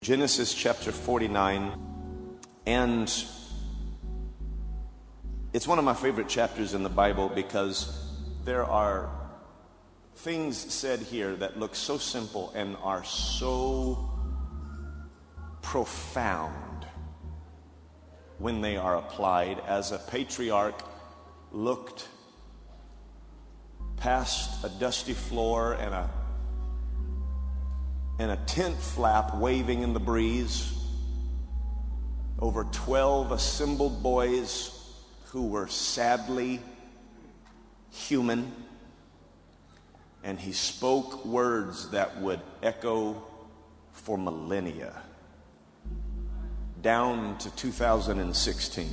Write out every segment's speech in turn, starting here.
Genesis chapter 49, and it's one of my favorite chapters in the Bible because there are things said here that look so simple and are so profound when they are applied. As a patriarch looked past a dusty floor and a and a tent flap waving in the breeze. Over 12 assembled boys who were sadly human. And he spoke words that would echo for millennia down to 2016.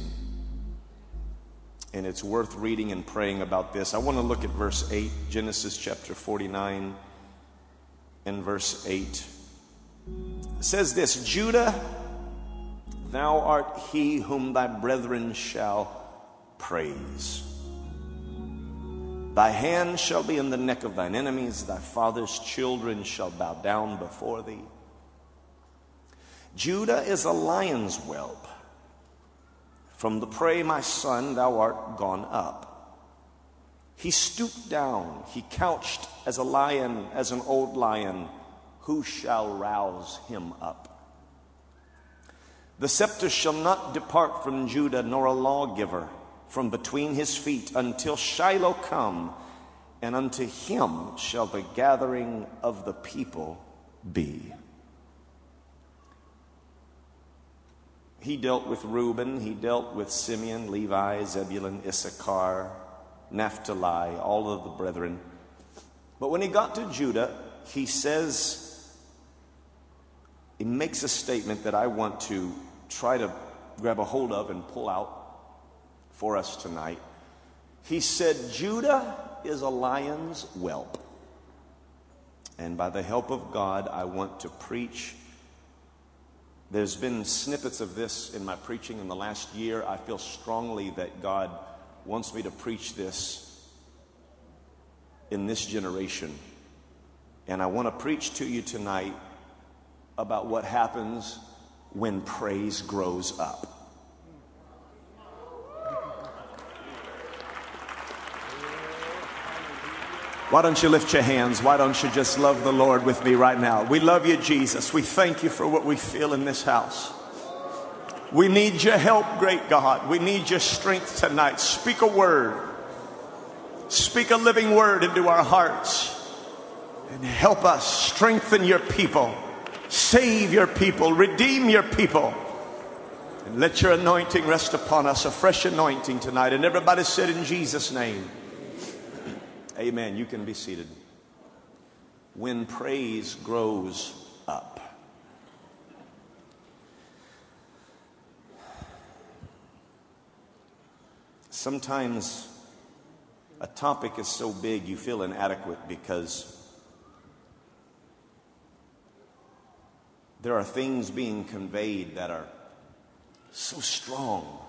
And it's worth reading and praying about this. I want to look at verse 8, Genesis chapter 49 in verse 8. It says this Judah, thou art he whom thy brethren shall praise. Thy hand shall be in the neck of thine enemies, thy father's children shall bow down before thee. Judah is a lion's whelp. From the prey, my son, thou art gone up. He stooped down, he couched as a lion, as an old lion. Who shall rouse him up? The scepter shall not depart from Judah, nor a lawgiver from between his feet, until Shiloh come, and unto him shall the gathering of the people be. He dealt with Reuben, he dealt with Simeon, Levi, Zebulun, Issachar, Naphtali, all of the brethren. But when he got to Judah, he says, he makes a statement that I want to try to grab a hold of and pull out for us tonight. He said, Judah is a lion's whelp. And by the help of God, I want to preach. There's been snippets of this in my preaching in the last year. I feel strongly that God wants me to preach this in this generation. And I want to preach to you tonight about what happens when praise grows up. Why don't you lift your hands? Why don't you just love the Lord with me right now? We love you, Jesus. We thank you for what we feel in this house. We need your help, great God. We need your strength tonight. Speak a word. Speak a living word into our hearts and help us strengthen your people, save your people, redeem your people. And let your anointing rest upon us, a fresh anointing tonight. And everybody said in Jesus' name, Amen. You can be seated. When praise grows up. Sometimes a topic is so big you feel inadequate because there are things being conveyed that are so strong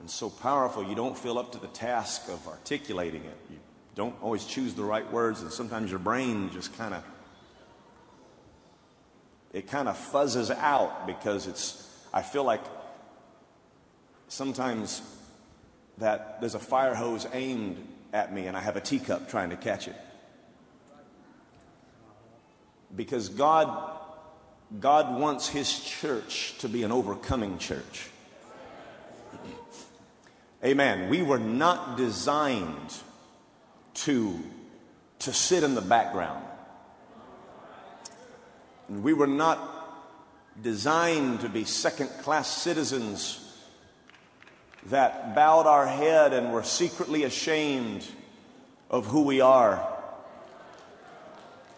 and so powerful you don't feel up to the task of articulating it. You don't always choose the right words, and sometimes your brain just kind of it kind of fuzzes out because it's I feel like sometimes that there's a fire hose aimed at me and I have a teacup trying to catch it. Because God God wants his church to be an overcoming church. Amen. We were not designed to, to sit in the background. We were not designed to be second class citizens that bowed our head and were secretly ashamed of who we are.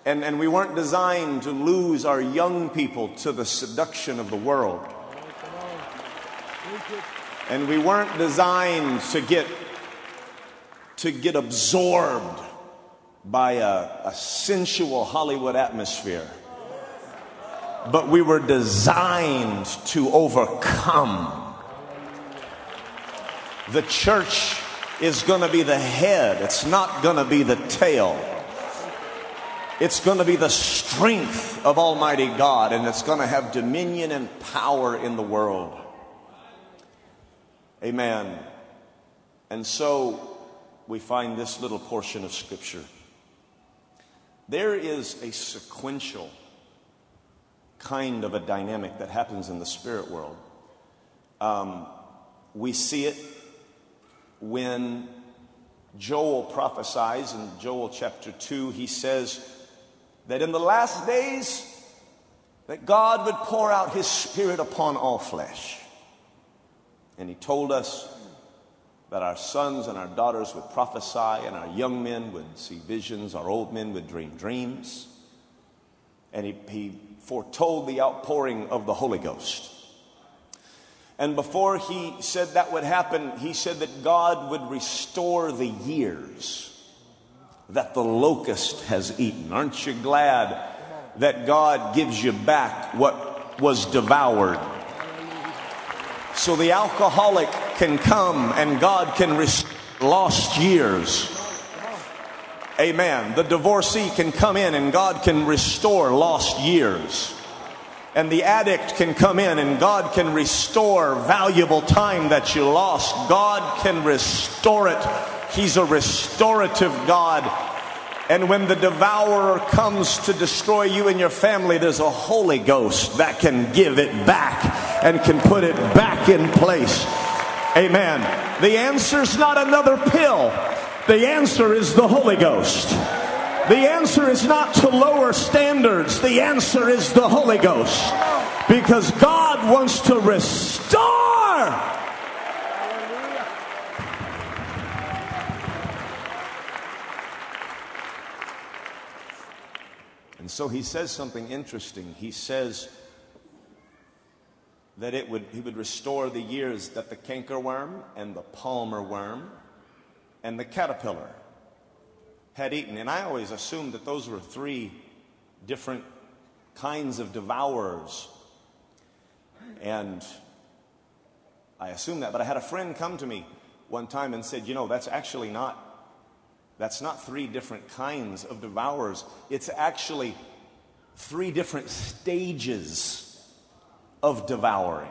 And, and we weren't designed to lose our young people to the seduction of the world. And we weren't designed to get, to get absorbed by a, a sensual Hollywood atmosphere. But we were designed to overcome the church is going to be the head, it's not going to be the tail. It's going to be the strength of Almighty God, and it's going to have dominion and power in the world. Amen. And so we find this little portion of Scripture. There is a sequential kind of a dynamic that happens in the spirit world. Um, we see it when Joel prophesies in Joel chapter 2. He says that in the last days, that God would pour out his spirit upon all flesh. And he told us that our sons and our daughters would prophesy, and our young men would see visions, our old men would dream dreams. And he, he foretold the outpouring of the Holy Ghost. And before he said that would happen, he said that God would restore the years that the locust has eaten. Aren't you glad that God gives you back what was devoured? So the alcoholic can come and God can restore lost years. Amen. The divorcee can come in and God can restore lost years. And the addict can come in and God can restore valuable time that you lost. God can restore it. He's a restorative God. And when the devourer comes to destroy you and your family, there's a Holy Ghost that can give it back and can put it back in place. Amen. The answer's not another pill. The answer is the Holy Ghost. The answer is not to lower standards. The answer is the Holy Ghost. Because God wants to restore. And so he says something interesting. He says that it would, he would restore the years that the cankerworm and the palmer worm and the caterpillar had eaten. And I always assumed that those were three different kinds of devourers. And I assumed that. But I had a friend come to me one time and said, you know, that's actually not. That's not three different kinds of devourers. It's actually three different stages of devouring.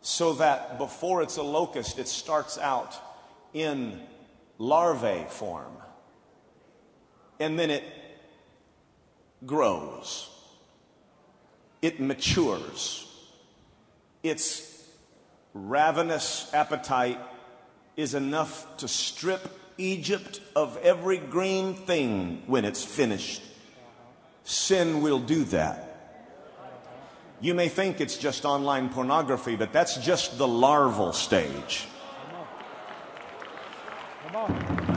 So that before it's a locust, it starts out in larvae form. And then it grows, it matures. Its ravenous appetite is enough to strip Egypt of every green thing when it's finished. Sin will do that. You may think it's just online pornography, but that's just the larval stage.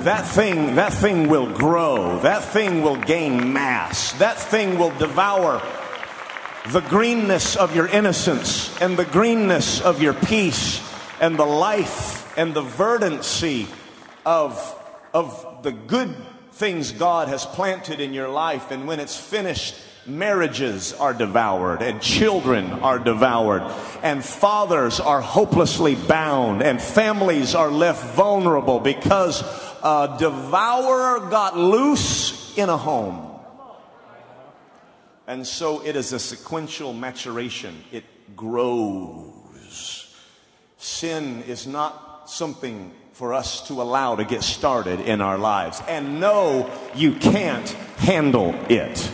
That thing, that thing will grow. That thing will gain mass. That thing will devour the greenness of your innocence and the greenness of your peace and the life and the verdancy of, of the good things God has planted in your life. And when it's finished, marriages are devoured and children are devoured and fathers are hopelessly bound and families are left vulnerable because a devourer got loose in a home. And so it is a sequential maturation. It grows. Sin is not something for us to allow to get started in our lives. And no, you can't handle it.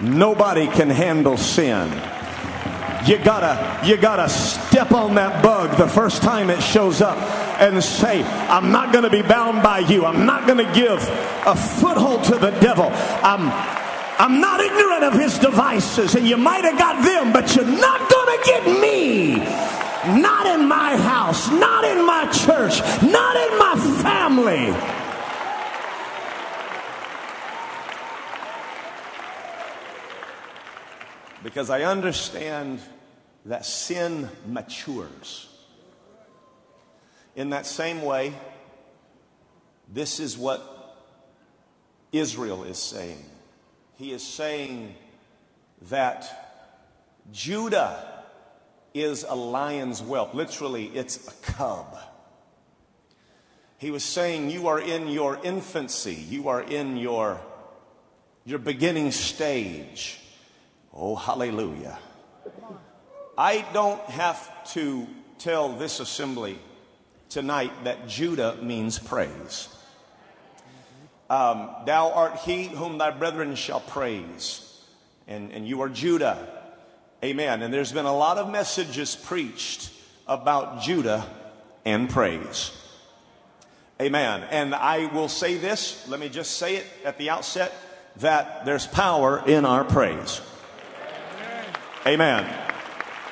Nobody can handle sin. You gotta, you gotta step on that bug the first time it shows up and say, I'm not gonna be bound by you. I'm not gonna give a foothold to the devil. I'm, I'm not ignorant of his devices, and you might have got them, but you're not gonna get me. Not in my house, not in my church, not in my family. because I understand that sin matures. In that same way, this is what Israel is saying. He is saying that Judah is a lion's whelp. Literally, it's a cub. He was saying, You are in your infancy, you are in your, your beginning stage. Oh, hallelujah. I don't have to tell this assembly tonight that Judah means praise. Um, Thou art he whom thy brethren shall praise. And, and you are Judah. Amen. And there's been a lot of messages preached about Judah and praise. Amen. And I will say this, let me just say it at the outset that there's power in our praise. Amen.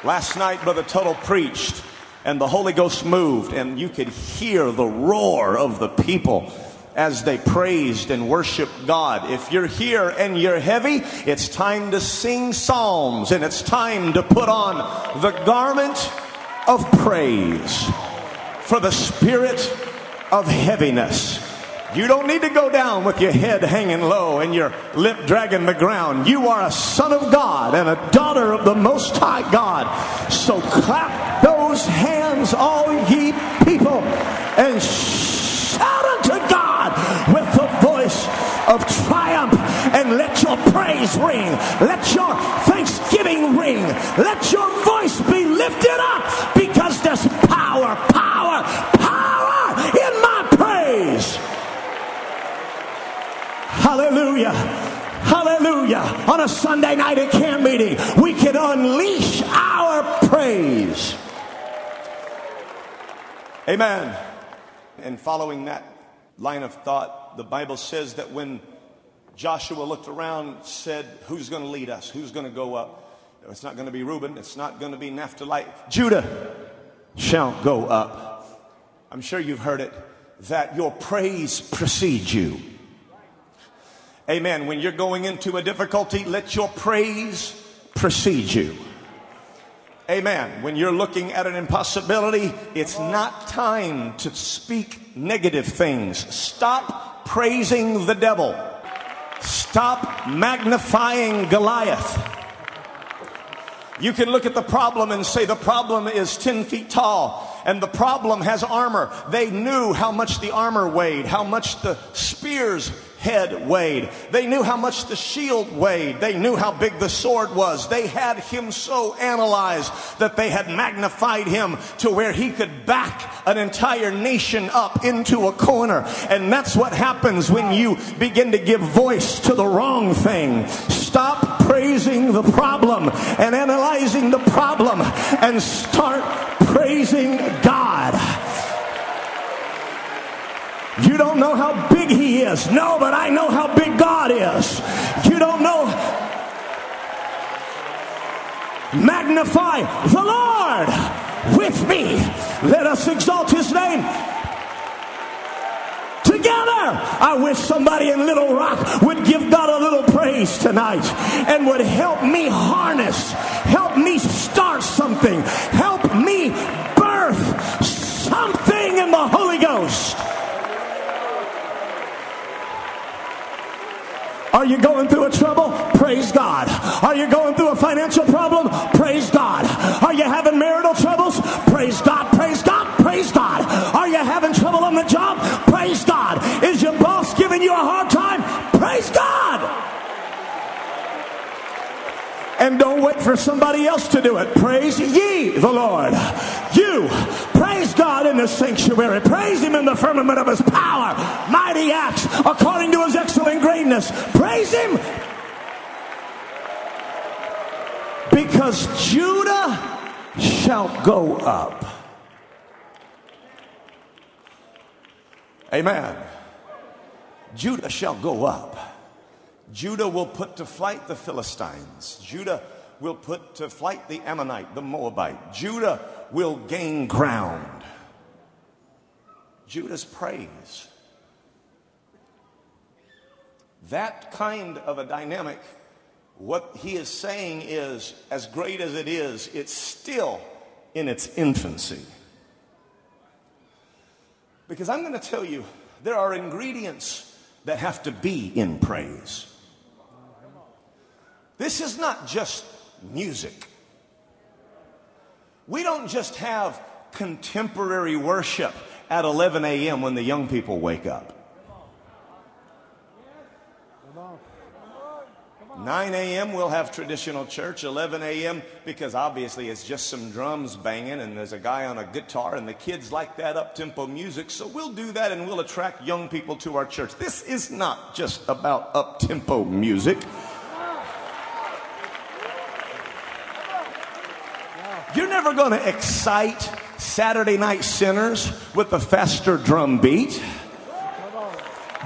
Last night, Brother Tuttle preached, and the Holy Ghost moved, and you could hear the roar of the people as they praised and worshiped God. If you're here and you're heavy, it's time to sing psalms, and it's time to put on the garment of praise for the spirit of heaviness. You don't need to go down with your head hanging low and your lip dragging the ground. You are a son of God and a daughter of the Most High God. So clap those hands, all ye people, and shout unto God with the voice of triumph and let your praise ring. Let your thanksgiving ring. Let your voice be lifted up because there's power, On a Sunday night at camp meeting, we can unleash our praise. Amen. And following that line of thought, the Bible says that when Joshua looked around, said, Who's going to lead us? Who's going to go up? It's not going to be Reuben. It's not going to be Naphtali. Judah shall go up. I'm sure you've heard it that your praise precedes you. Amen. When you're going into a difficulty, let your praise precede you. Amen. When you're looking at an impossibility, it's not time to speak negative things. Stop praising the devil. Stop magnifying Goliath. You can look at the problem and say the problem is 10 feet tall and the problem has armor. They knew how much the armor weighed, how much the spears head weighed. They knew how much the shield weighed. They knew how big the sword was. They had him so analyzed that they had magnified him to where he could back an entire nation up into a corner. And that's what happens when you begin to give voice to the wrong thing. Stop praising the problem and analyzing the problem and start praising God. You don't know how big he is. No, but I know how big God is. You don't know. Magnify the Lord with me. Let us exalt his name together. I wish somebody in Little Rock would give God a little praise tonight and would help me harness, help me start something, help me birth something in the Holy Ghost. Are you going through a trouble? Praise God. Are you going through a financial problem? Praise God. Are you having marital troubles? Praise God. Praise God. Praise God. Are you having trouble on the job? Praise God. Is your boss giving you a hard time? Praise God. And don't wait for somebody else to do it. Praise ye the Lord. You praise God in the sanctuary. Praise him in the firmament of his power. Mighty acts according to his excellent greatness. Praise him. Because Judah shall go up. Amen. Judah shall go up. Judah will put to flight the Philistines. Judah will put to flight the Ammonite, the Moabite. Judah will gain ground. Judah's praise. That kind of a dynamic, what he is saying is, as great as it is, it's still in its infancy. Because I'm going to tell you, there are ingredients that have to be in praise. This is not just music. We don't just have contemporary worship at 11 a.m. when the young people wake up. 9 a.m. we'll have traditional church. 11 a.m. because obviously it's just some drums banging and there's a guy on a guitar and the kids like that up tempo music. So we'll do that and we'll attract young people to our church. This is not just about up tempo music. Never going to excite Saturday night sinners with a faster drum beat.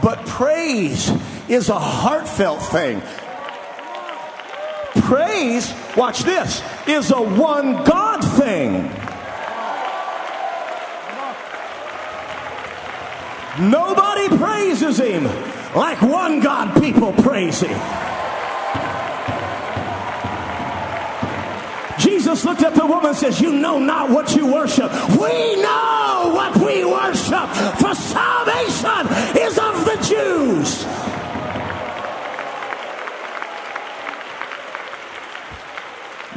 But praise is a heartfelt thing. Praise, watch this, is a one God thing. Nobody praises him like one God people praise him. Jesus looked at the woman and says, You know not what you worship. We know what we worship, for salvation is of the Jews.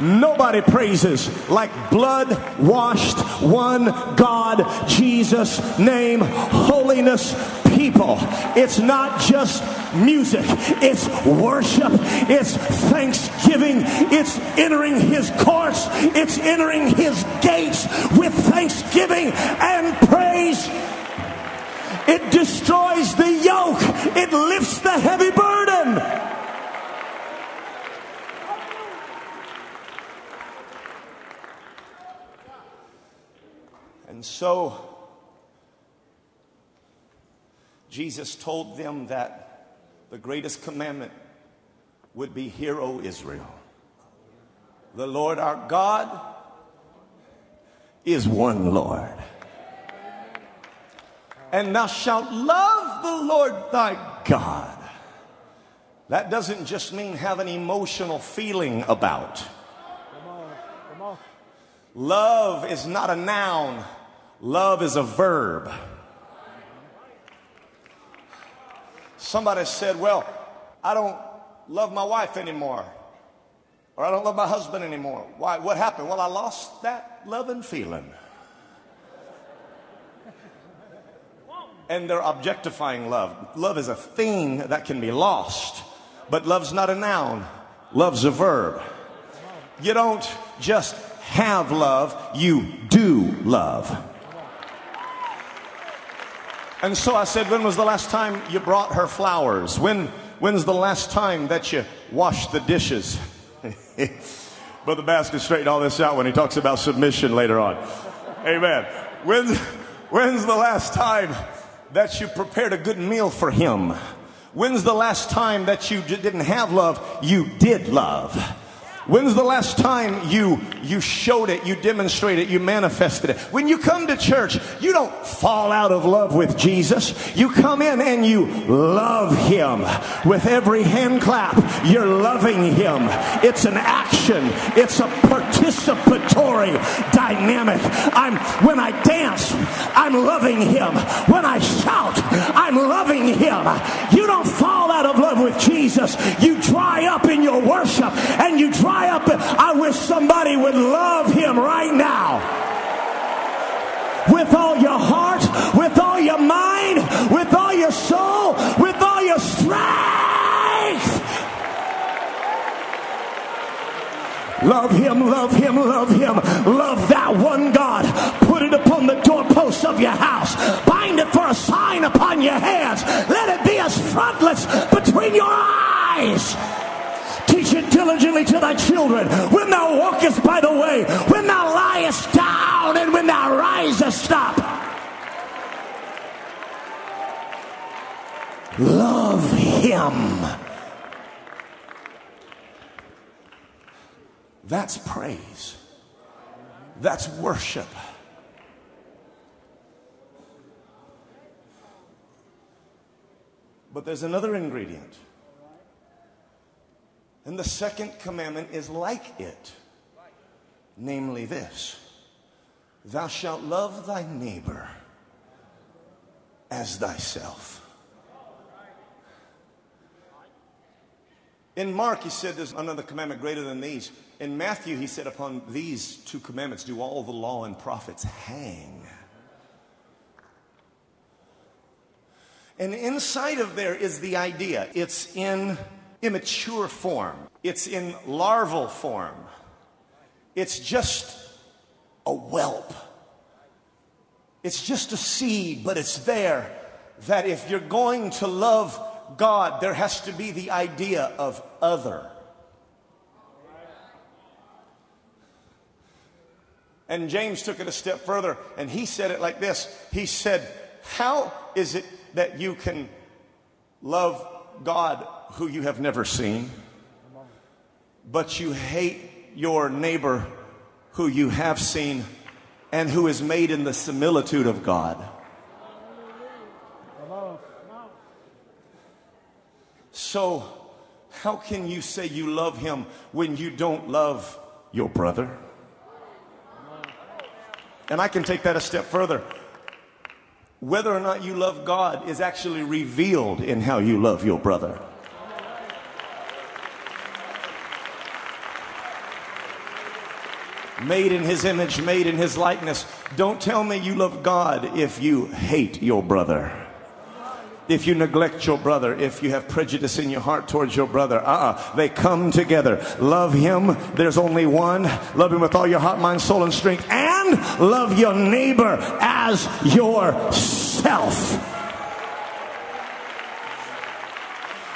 Nobody praises like blood washed, one God, Jesus name, holiness people. It's not just music, it's worship, it's thanksgiving, it's entering his courts, it's entering his gates with thanksgiving and praise. It destroys the yoke, it lifts the heavy burden. And so Jesus told them that the greatest commandment would be Hear, O Israel. The Lord our God is one Lord. And thou shalt love the Lord thy God. That doesn't just mean have an emotional feeling about. Come on, come on. Love is not a noun. Love is a verb. Somebody said, Well, I don't love my wife anymore, or I don't love my husband anymore. Why? What happened? Well, I lost that loving feeling. And they're objectifying love. Love is a thing that can be lost, but love's not a noun, love's a verb. You don't just have love, you do love. And so I said, When was the last time you brought her flowers? When, when's the last time that you washed the dishes? Brother Basket straightened all this out when he talks about submission later on. Amen. When's, when's the last time that you prepared a good meal for him? When's the last time that you didn't have love, you did love? When's the last time you, you showed it, you demonstrated it, you manifested it? When you come to church, you don't fall out of love with Jesus. You come in and you love Him. With every hand clap, you're loving Him. It's an action. It's a participatory dynamic. I'm, when I dance, I'm loving Him. When I shout, I'm loving Him. You don't fall out of love with Jesus. You dry up in your worship and you dry up. I wish somebody would love him right now. With all your heart, with all your mind, with all your soul, with all your strength. Love him, love him, love him. Love that one God. Put it upon the doorposts of your house. Bind it for a sign upon your hands. Let it be as frontlets between your eyes diligently to thy children. When thou walkest by the way, when thou liest down, and when thou risest up. Love him. That's praise. That's worship. But there's another ingredient. And the second commandment is like it, namely this Thou shalt love thy neighbor as thyself. In Mark, he said there's another commandment greater than these. In Matthew, he said, Upon these two commandments do all the law and prophets hang. And inside of there is the idea. It's in immature form, it's in larval form, it's just a whelp. It's just a seed, but it's there that if you're going to love God, there has to be the idea of other. And James took it a step further and he said it like this He said, How is it that you can love God who you have never seen, but you hate your neighbor who you have seen and who is made in the similitude of God? So, how can you say you love him when you don't love your brother? And I can take that a step further. Whether or not you love God is actually revealed in how you love your brother. Made in his image, made in his likeness. Don't tell me you love God if you hate your brother if you neglect your brother, if you have prejudice in your heart towards your brother. Uh-uh. They come together. Love him. There's only one. Love him with all your heart, mind, soul, and strength. And love your neighbor as yourself.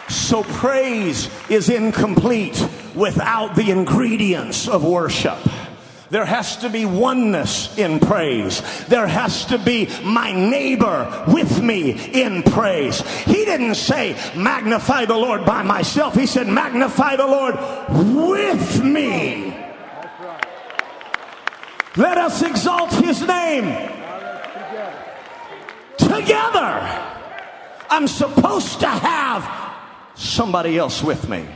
So praise is incomplete without the ingredients of worship. There has to be oneness in praise. There has to be my neighbor with me in praise. He didn't say, magnify the Lord by myself. He said, magnify the Lord with me. Let us exalt his name together. I'm supposed to have somebody else with me.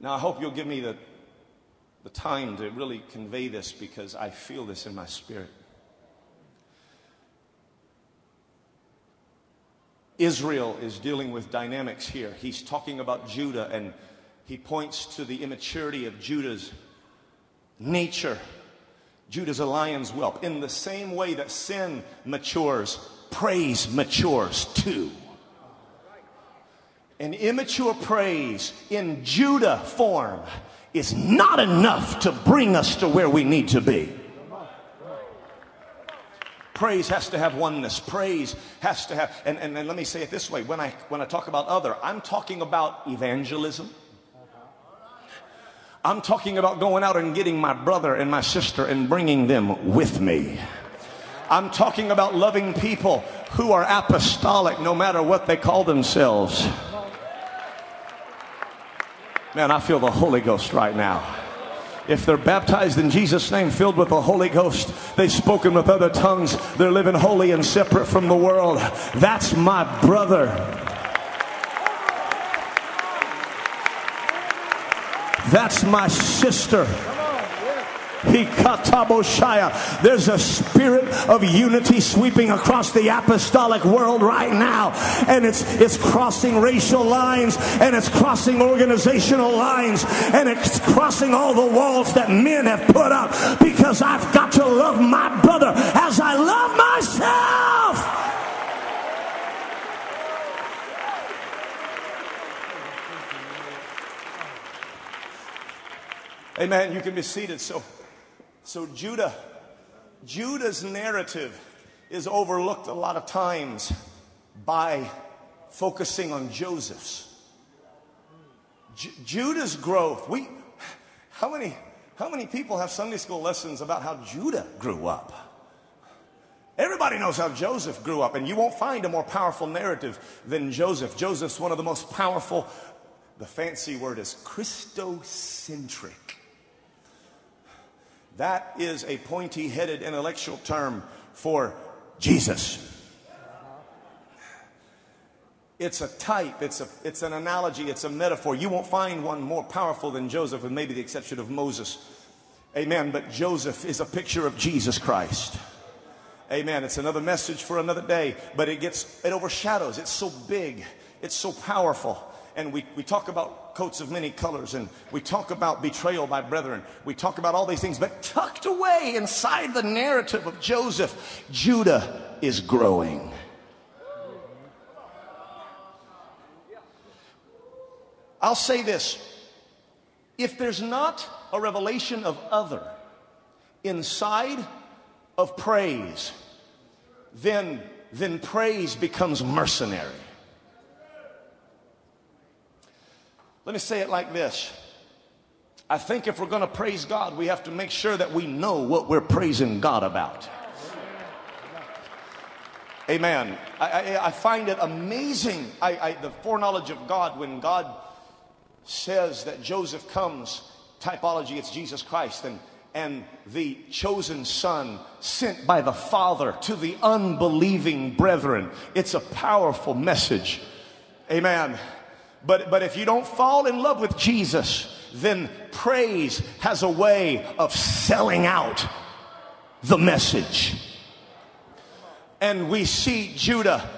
Now, I hope you'll give me the, the time to really convey this because I feel this in my spirit. Israel is dealing with dynamics here. He's talking about Judah and he points to the immaturity of Judah's nature. Judah's a lion's whelp. In the same way that sin matures, praise matures too. An immature praise in Judah form is not enough to bring us to where we need to be. Praise has to have oneness. Praise has to have, and, and, and, let me say it this way when I, when I talk about other, I'm talking about evangelism. I'm talking about going out and getting my brother and my sister and bringing them with me. I'm talking about loving people who are apostolic no matter what they call themselves. Man, I feel the Holy Ghost right now. If they're baptized in Jesus' name, filled with the Holy Ghost, they've spoken with other tongues, they're living holy and separate from the world. That's my brother. That's my sister. There's a spirit of unity sweeping across the apostolic world right now. And it's, it's crossing racial lines and it's crossing organizational lines and it's crossing all the walls that men have put up because I've got to love my brother as I love myself. Amen. You can be seated. So so Judah, Judah's narrative is overlooked a lot of times by focusing on Joseph's. J- Judah's growth. We, how many, how many people have Sunday school lessons about how Judah grew up? Everybody knows how Joseph grew up, and you won't find a more powerful narrative than Joseph. Joseph's one of the most powerful, the fancy word is Christocentric. That is a pointy headed intellectual term for Jesus. It's a type, it's, a, it's an analogy, it's a metaphor. You won't find one more powerful than Joseph, with maybe the exception of Moses. Amen. But Joseph is a picture of Jesus Christ. Amen. It's another message for another day, but it gets, it overshadows. It's so big, it's so powerful. And we, we talk about coats of many colors and we talk about betrayal by brethren. We talk about all these things, but tucked away inside the narrative of Joseph, Judah is growing. I'll say this if there's not a revelation of other inside of praise, then, then praise becomes mercenary. Let me say it like this. I think if we're going to praise God, we have to make sure that we know what we're praising God about. Amen. I, I, I find it amazing, I, the foreknowledge of God, when God says that Joseph comes, typology, it's Jesus Christ, and, and the chosen son sent by the Father to the unbelieving brethren. It's a powerful message. Amen. But, but if you don't fall in love with Jesus, then praise has a way of selling out the message. And we see Judah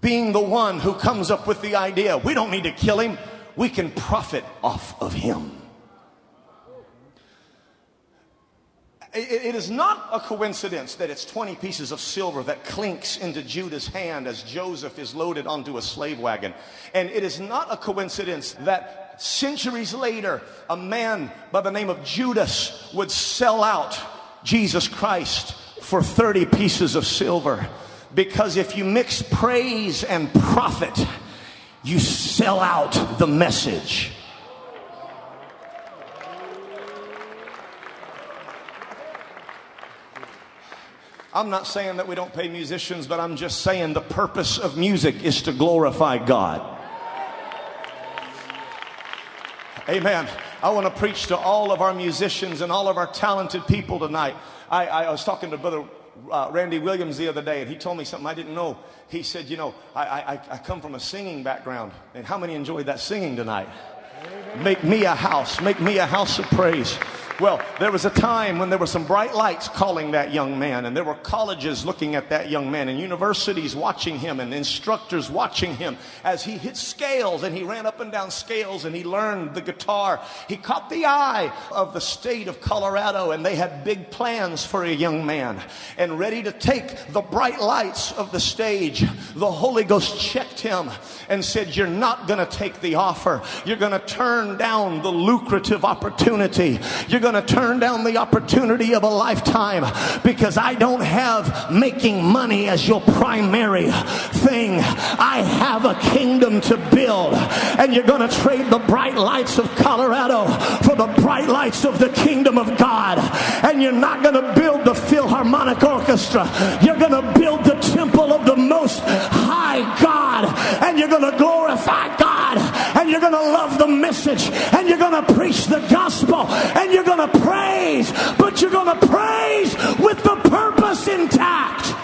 being the one who comes up with the idea we don't need to kill him, we can profit off of him. It is not a coincidence that it's 20 pieces of silver that clinks into Judah's hand as Joseph is loaded onto a slave wagon. And it is not a coincidence that centuries later, a man by the name of Judas would sell out Jesus Christ for 30 pieces of silver. Because if you mix praise and profit, you sell out the message. I'm not saying that we don't pay musicians, but I'm just saying the purpose of music is to glorify God. Amen. I want to preach to all of our musicians and all of our talented people tonight. I, I was talking to Brother uh, Randy Williams the other day, and he told me something I didn't know. He said, You know, I, I, I come from a singing background. And how many enjoyed that singing tonight? Make me a house, make me a house of praise. Well, there was a time when there were some bright lights calling that young man, and there were colleges looking at that young man, and universities watching him, and instructors watching him as he hit scales and he ran up and down scales and he learned the guitar. He caught the eye of the state of Colorado, and they had big plans for a young man. And ready to take the bright lights of the stage, the Holy Ghost checked him and said, You're not going to take the offer. You're going to turn down the lucrative opportunity. You're going to turn down the opportunity of a lifetime because I don't have making money as your primary thing. I have a kingdom to build, and you're going to trade the bright lights of Colorado for the bright lights of the kingdom of God. And you're not going to build the Philharmonic Orchestra, you're going to build the temple of the Most High God, and you're going to glorify God, you're going to love the message, and you're going to preach the gospel, and you're going to praise, but you're going to praise with the purpose intact.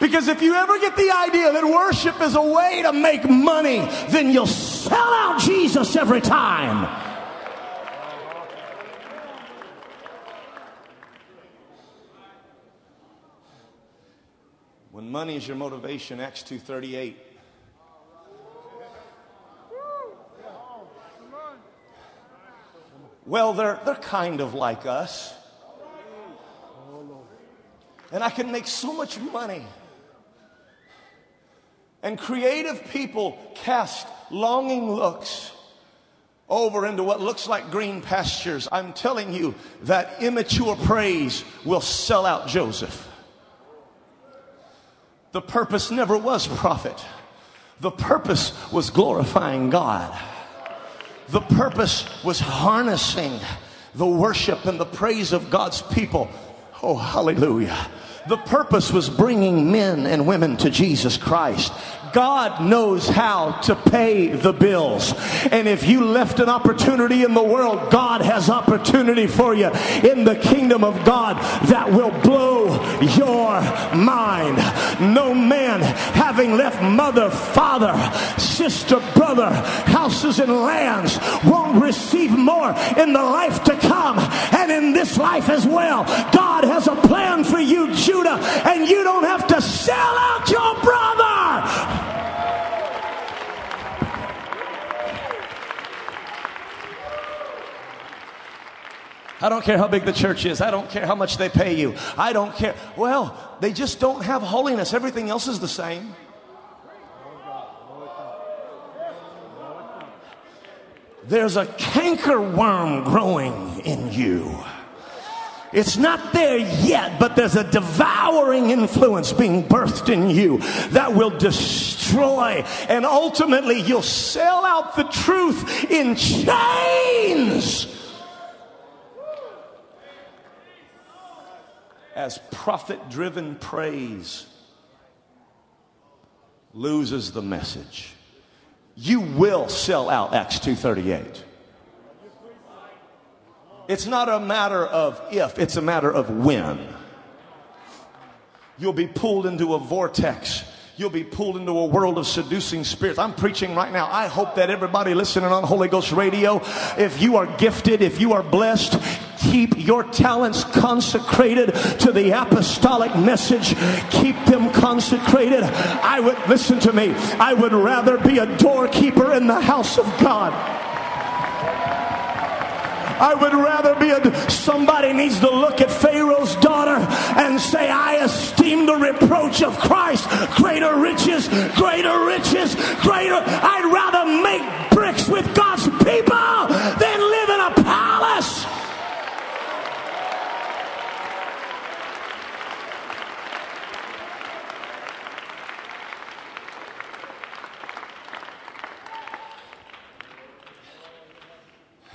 Because if you ever get the idea that worship is a way to make money, then you'll sell out Jesus every time. When money is your motivation, Acts 238 Well, they're, they're kind of like us. And I can make so much money. And creative people cast longing looks over into what looks like green pastures. I'm telling you that immature praise will sell out Joseph. The purpose never was profit. The purpose was glorifying God. The purpose was harnessing the worship and the praise of God's people. Oh, hallelujah. The purpose was bringing men and women to Jesus Christ. God knows how to pay the bills. And if you left an opportunity in the world, God has opportunity for you in the kingdom of God that will blow your mind. No man having left mother, father, sister, brother, houses and lands won't receive more in the life to come and in this life as well. God has a plan for you, Judah, and you don't have to sell out your brother. I don't care how big the church is. I don't care how much they pay you. I don't care. Well, they just don't have holiness. Everything else is the same. There's a canker worm growing in you. It's not there yet, but there's a devouring influence being birthed in you that will destroy, and ultimately you'll sell out the truth in chains. As profit driven praise loses the message, you will sell out Acts 238. It's not a matter of if, it's a matter of when. You'll be pulled into a vortex. You'll be pulled into a world of seducing spirits. I'm preaching right now. I hope that everybody listening on Holy Ghost Radio, if you are gifted, if you are blessed, keep your talents consecrated to the apostolic message. Keep them consecrated. I would, listen to me, I would rather be a doorkeeper in the house of God I would rather be a, somebody needs to look at Pharaoh's daughter and say, I esteem the reproach of Christ greater riches, greater riches, greater. I'd rather make bricks with God's people than live in a palace.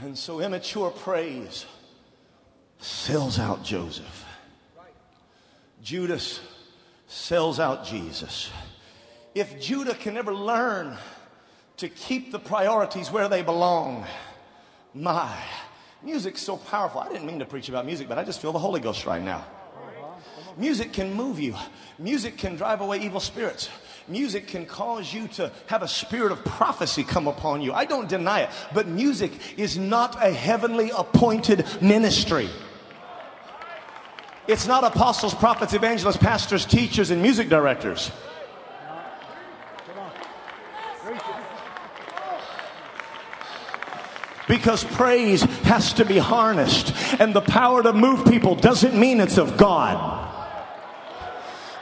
And so immature praise sells out Joseph. Judas sells out Jesus. If Judah can ever learn to keep the priorities where they belong, my, music's so powerful. I didn't mean to preach about music, but I just feel the Holy Ghost right now. Music can move you. Music can drive away evil spirits. Music can cause you to have a spirit of prophecy come upon you. I don't deny it, but music is not a heavenly appointed ministry. It's not apostles, prophets, evangelists, pastors, teachers, and music directors. Because praise has to be harnessed, and the power to move people doesn't mean it's of God.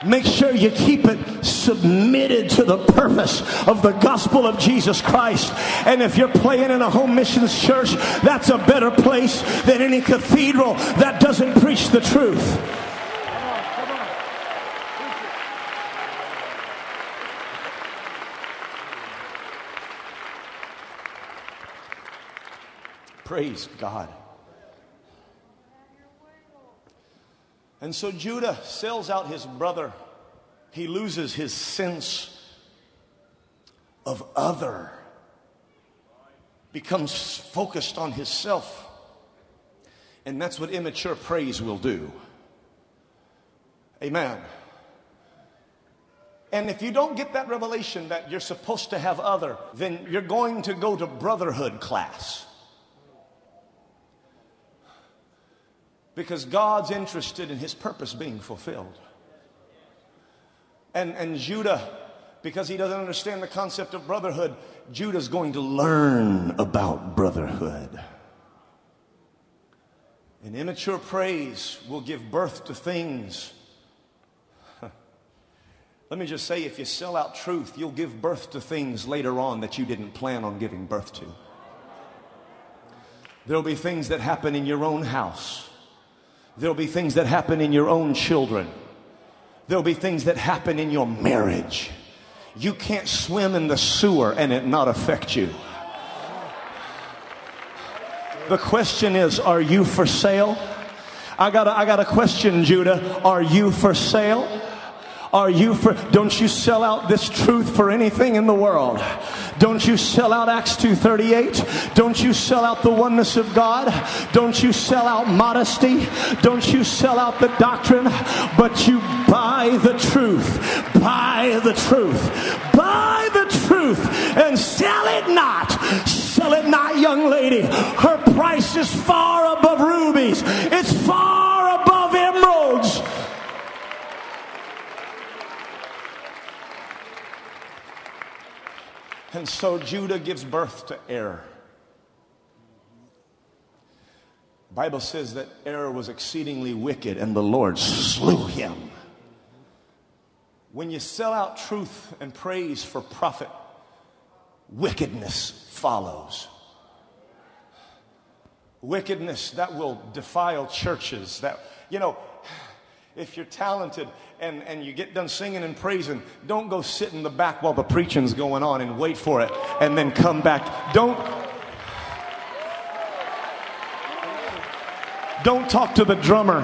Make sure you keep it submitted to the purpose of the gospel of Jesus Christ. And if you're playing in a home missions church, that's a better place than any cathedral that doesn't preach the truth. Praise God. And so Judah sells out his brother. He loses his sense of other, becomes focused on himself. And that's what immature praise will do. Amen. And if you don't get that revelation that you're supposed to have other, then you're going to go to brotherhood class. Because God's interested in his purpose being fulfilled. And, and Judah, because he doesn't understand the concept of brotherhood, Judah's going to learn about brotherhood. And immature praise will give birth to things. Let me just say if you sell out truth, you'll give birth to things later on that you didn't plan on giving birth to. There'll be things that happen in your own house There'll be things that happen in your own children. There'll be things that happen in your marriage. You can't swim in the sewer and it not affect you. The question is, are you for sale? I got a, I got a question, Judah. Are you for sale? Are you for, don't you sell out this truth for anything in the world. Don't you sell out Acts 2.38. Don't you sell out the oneness of God. Don't you sell out modesty. Don't you sell out the doctrine, but you buy the truth. Buy the truth. Buy the truth and sell it not. Sell it not, young lady. Her price is far above rubies. It's far above emeralds. And so Judah gives birth to error. Bible says that Error was exceedingly wicked and the Lord slew him. When you sell out truth and praise for profit, wickedness follows. Wickedness that will defile churches. That, you know, if you're talented and, and you get done singing and praising, don't go sit in the back while the preaching's going on and wait for it and then come back. Don't Don't talk to the drummer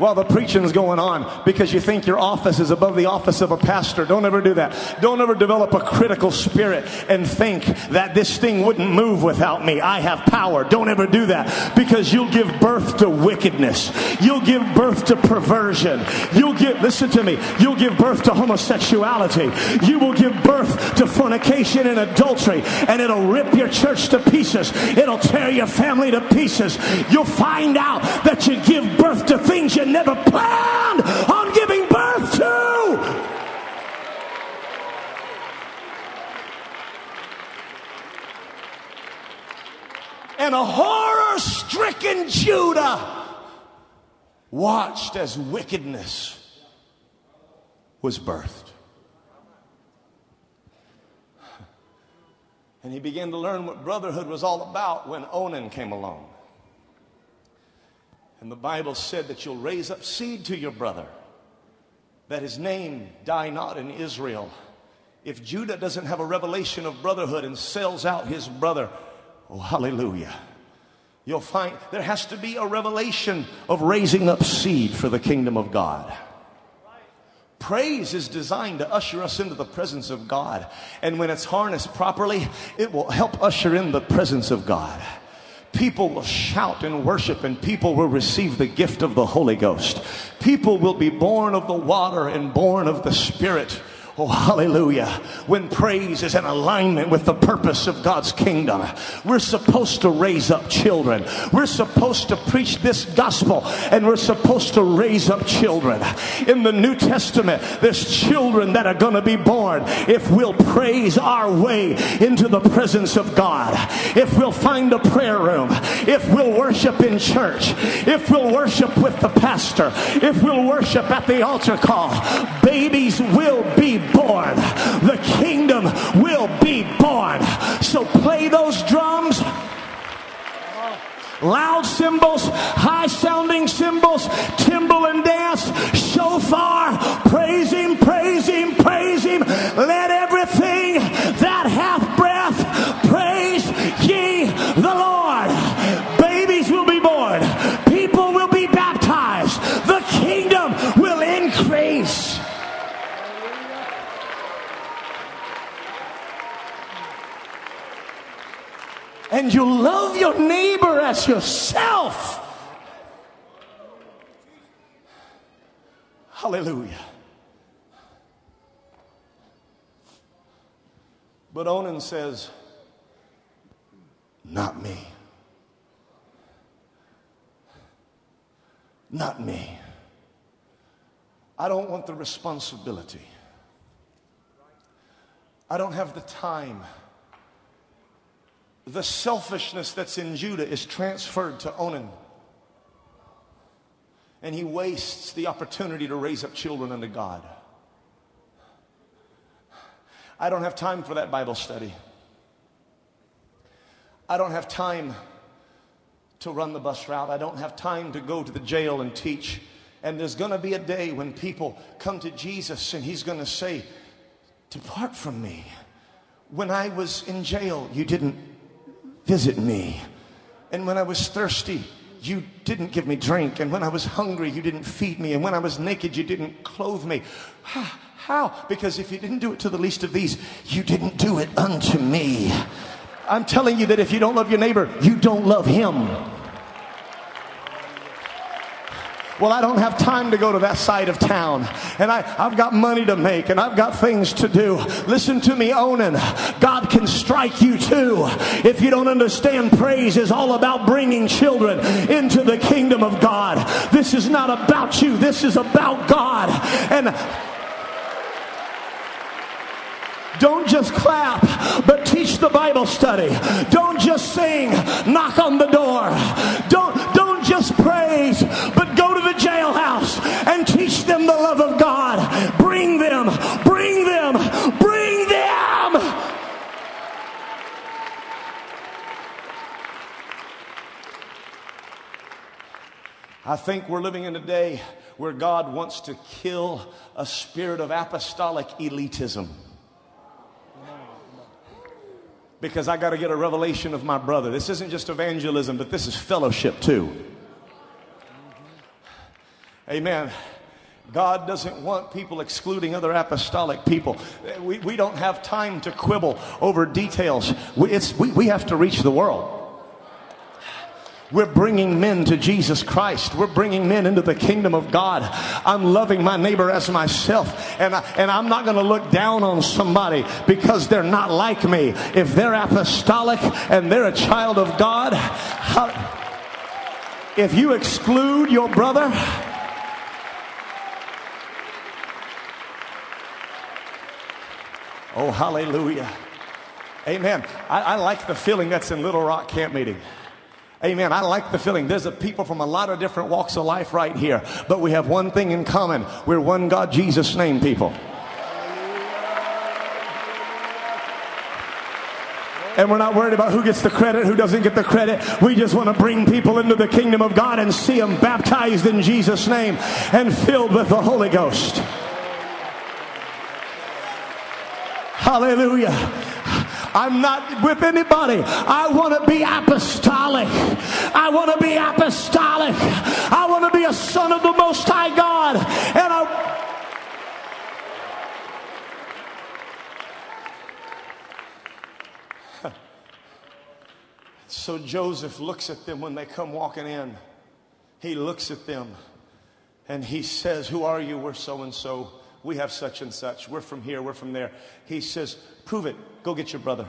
while the preaching's going on because you think your office is above the office of a pastor. Don't ever do that. Don't ever develop a critical spirit and think that this thing wouldn't move without me. I have power. Don't ever do that because you'll give birth to wickedness. You'll give birth to perversion. You'll give, listen to me, you'll give birth to homosexuality. You will give birth to fornication and adultery and it'll rip your church to pieces. It'll tear your family to pieces. You'll find out that you give birth to things you never planned on giving birth to. And a horror stricken Judah watched as wickedness was birthed. And he began to learn what brotherhood was all about when Onan came along. And the Bible said that you'll raise up seed to your brother, that his name die not in Israel. If Judah doesn't have a revelation of brotherhood and sells out his brother, oh, hallelujah. You'll find there has to be a revelation of raising up seed for the kingdom of God. Praise is designed to usher us into the presence of God. And when it's harnessed properly, it will help usher in the presence of God people will shout and worship and people will receive the gift of the Holy Ghost. People will be born of the water and born of the Spirit. Oh, hallelujah. When praise is in alignment with the purpose of God's kingdom, we're supposed to raise up children. We're supposed to preach this gospel and we're supposed to raise up children. In the New Testament, there's children that are going to be born if we'll praise our way into the presence of God. If we'll find a prayer room, if we'll worship in church, if we'll worship with the pastor, if we'll worship at the altar call, babies will be born. The kingdom will be born. So play those drums loud cymbals, high sounding cymbals, timbrel and dance, shofar, praise him, praise him, praise him. Let everything as yourself. Hallelujah. But Onan says, Not me. Not me. I don't want the responsibility. I don't have the time the selfishness that's in Judah is transferred to Onan. And he wastes the opportunity to raise up children unto God. I don't have time for that Bible study. I don't have time to run the bus route. I don't have time to go to the jail and teach. And there's going to be a day when people come to Jesus and he's going to say, Depart from me. When I was in jail, you didn't visit me. And when I was thirsty, you didn't give me drink. And when I was hungry, you didn't feed me. And when I was naked, you didn't clothe me. How? Because if you didn't do it to the least of these, you didn't do it unto me. I'm telling you that if you don't love your neighbor, you don't love him. Well, I don't have time to go to that side of town. And I, I've got money to make and I've got things to do. Listen to me, Onan. God can strike you too. If you don't understand, praise is all about bringing children into the kingdom of God. This is not about you. This is about God. And Don't just clap, but teach the Bible study. Don't just sing, knock on the door. Don't, just praise, but go to the jailhouse and teach them the love of God. Bring them, bring them, bring them. I think we're living in a day where God wants to kill a spirit of apostolic elitism because I got to get a revelation of my brother. This isn't just evangelism, but this is fellowship too. Amen. God doesn't want people excluding other apostolic people. We, we don't have time to quibble over details. We, it's, we, we have to reach the world. We're bringing men to Jesus Christ. We're bringing men into the kingdom of God. I'm loving my neighbor as myself. And, I, and I'm not going to look down on somebody because they're not like me. If they're apostolic and they're a child of God, how, if you exclude your brother, oh, hallelujah. Amen. I, I like the feeling that's in Little Rock camp meeting. Amen. I like the feeling. There's a people from a lot of different walks of life right here, but we have one thing in common. We're one God, Jesus name people. And we're not worried about who gets the credit, who doesn't get the credit. We just want to bring people into the kingdom of God and see them baptized in Jesus' name and filled with the Holy Ghost. Hallelujah. I'm not with anybody. I want to be apostolic. I want to be apostolic. I want to be a son of the Most High God. And I. So Joseph looks at them when they come walking in. He looks at them and he says, Who are you? We're so and so. We have such and such. We're from here. We're from there. He says, Prove it. Go get your brother.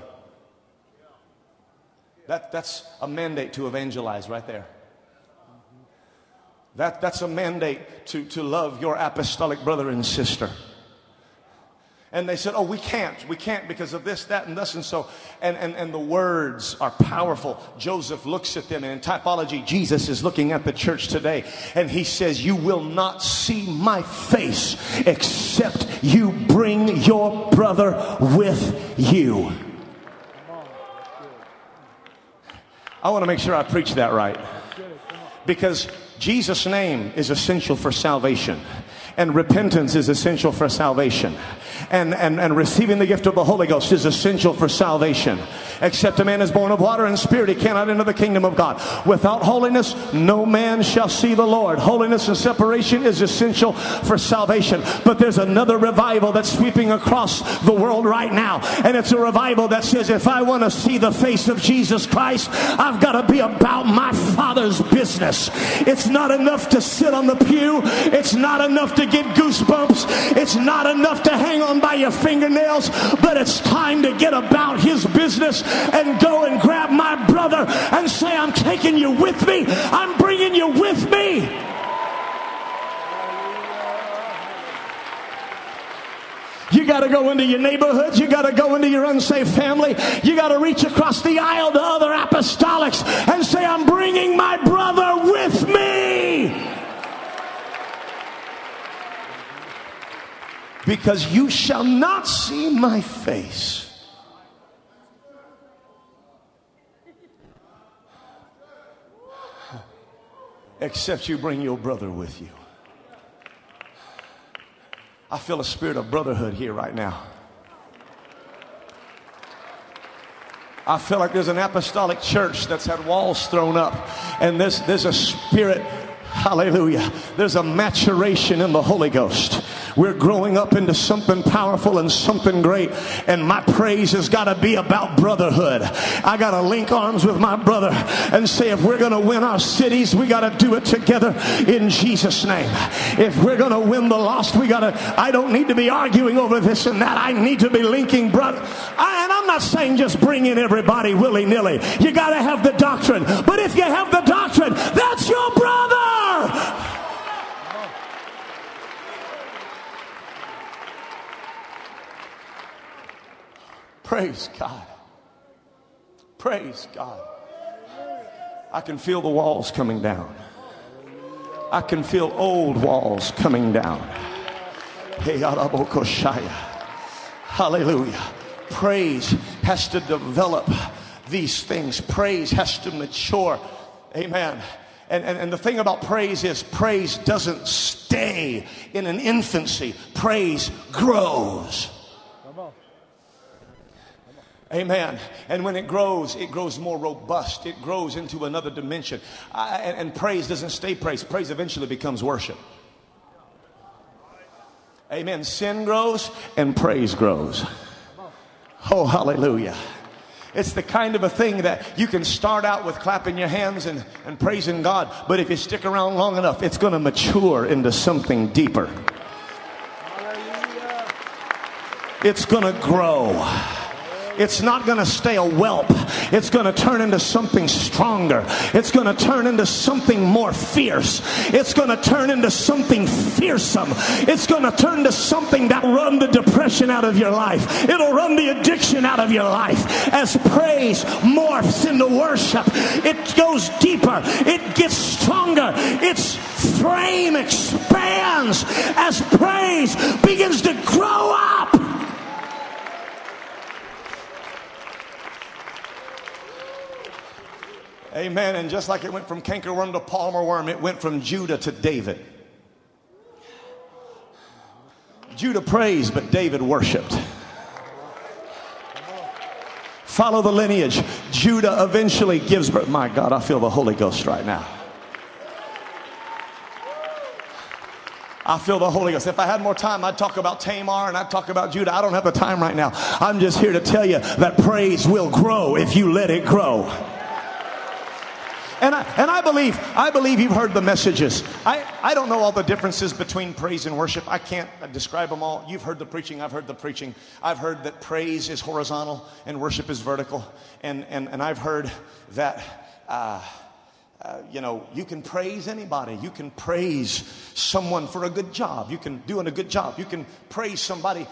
That, that's a mandate to evangelize right there. That, that's a mandate to, to love your apostolic brother and sister. And they said, Oh, we can't. We can't because of this, that, and this. And so, and, and, and the words are powerful. Joseph looks at them, and in typology, Jesus is looking at the church today, and he says, You will not see my face except you bring your brother with you. I want to make sure I preach that right. Because Jesus' name is essential for salvation, and repentance is essential for salvation and, and, and receiving the gift of the Holy Ghost is essential for salvation. Except a man is born of water and spirit, he cannot enter the kingdom of God. Without holiness, no man shall see the Lord. Holiness and separation is essential for salvation. But there's another revival that's sweeping across the world right now. And it's a revival that says, if I want to see the face of Jesus Christ, I've got to be about my Father's business. It's not enough to sit on the pew. It's not enough to get goosebumps. It's not enough to hang on by your fingernails, but it's time to get about his business and go and grab my brother and say, I'm taking you with me. I'm bringing you with me. You got to go into your neighborhoods. You got to go into your unsafe family. You got to reach across the aisle to other apostolics and say, I'm bringing my brother with me. Because you shall not see my face. Except you bring your brother with you. I feel a spirit of brotherhood here right now. I feel like there's an apostolic church that's had walls thrown up, and there's, there's a spirit, hallelujah, there's a maturation in the Holy Ghost. We're growing up into something powerful and something great. And my praise has got to be about brotherhood. I got to link arms with my brother and say, if we're going to win our cities, we got to do it together in Jesus' name. If we're going to win the lost, we got to, I don't need to be arguing over this and that. I need to be linking brother. I, and I'm not saying just bring in everybody willy nilly. You got to have the doctrine. But if you have the doctrine, that's your brother. Praise God. Praise God. I can feel the walls coming down. I can feel old walls coming down. Hallelujah. Praise has to develop these things, praise has to mature. Amen. And, and, and the thing about praise is, praise doesn't stay in an infancy, praise grows. Amen. And when it grows, it grows more robust. It grows into another dimension. I, and, and praise doesn't stay praise. Praise eventually becomes worship. Amen. Sin grows and praise grows. Oh, hallelujah. It's the kind of a thing that you can start out with clapping your hands and, and praising God, but if you stick around long enough, it's going to mature into something deeper. It's going to grow. It's not going to stay a whelp. It's going to turn into something stronger. It's going to turn into something more fierce. It's going to turn into something fearsome. It's going to turn to something that run the depression out of your life. It'll run the addiction out of your life. As praise morphs into worship, it goes deeper. It gets stronger. Its frame expands as praise begins to grow up. Amen. And just like it went from cankerworm to palmer worm, it went from Judah to David. Judah praised, but David worshiped. Follow the lineage. Judah eventually gives birth. My God, I feel the Holy Ghost right now. I feel the Holy Ghost. If I had more time, I'd talk about Tamar and I'd talk about Judah. I don't have the time right now. I'm just here to tell you that praise will grow if you let it grow. And I, and I believe, I believe you've heard the messages. I, I don't know all the differences between praise and worship. I can't describe them all. You've heard the preaching. I've heard the preaching. I've heard that praise is horizontal and worship is vertical. And, and, and I've heard that, uh, uh, you know, you can praise anybody. You can praise someone for a good job. You can doing a good job. You can praise somebody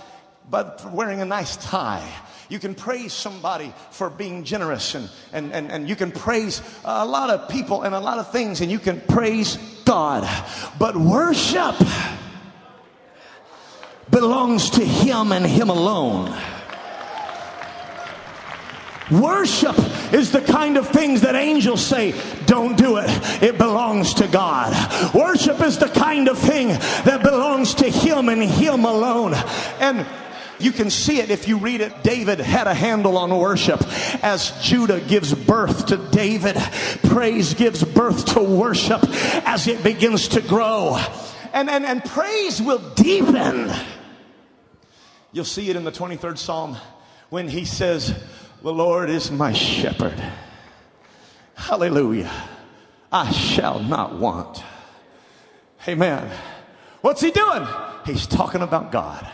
but wearing a nice tie. You can praise somebody for being generous and, and, and, and you can praise a lot of people and a lot of things and you can praise God. But worship belongs to Him and Him alone. Worship is the kind of things that angels say, don't do it. It belongs to God. Worship is the kind of thing that belongs to Him and Him alone. And you can see it if you read it. David had a handle on worship. As Judah gives birth to David, praise gives birth to worship as it begins to grow. And, and, and praise will deepen. You'll see it in the 23rd Psalm when he says, The Lord is my shepherd. Hallelujah. I shall not want. Amen. What's he doing? He's talking about God.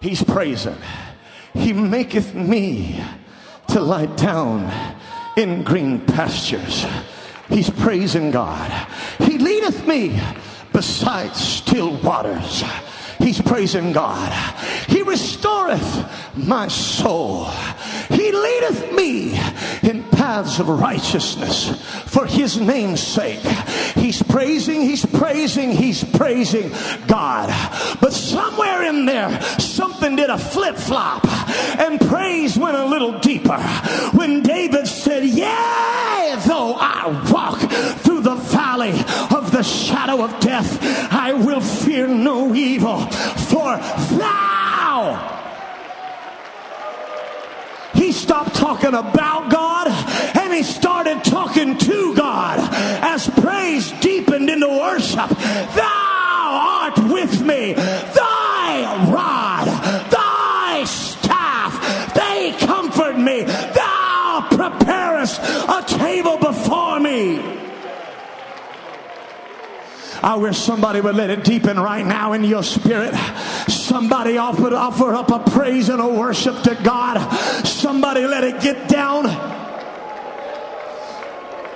He's praising. He maketh me to lie down in green pastures. He's praising God. He leadeth me beside still waters. He's praising God. He restoreth my soul. He leadeth me in paths of righteousness for his name's sake. He's praising, he's praising, he's praising God. But somewhere in there, something did a flip flop and praise went a little deeper. When David said, Yea, though I walk through the valley of the shadow of death, I will fear no evil, for thou he stopped talking about God he started talking to God as praise deepened into worship. Thou art with me, thy rod, thy staff, they comfort me. Thou preparest a table before me. I wish somebody would let it deepen right now in your spirit. Somebody offer, offer up a praise and a worship to God. Somebody let it get down.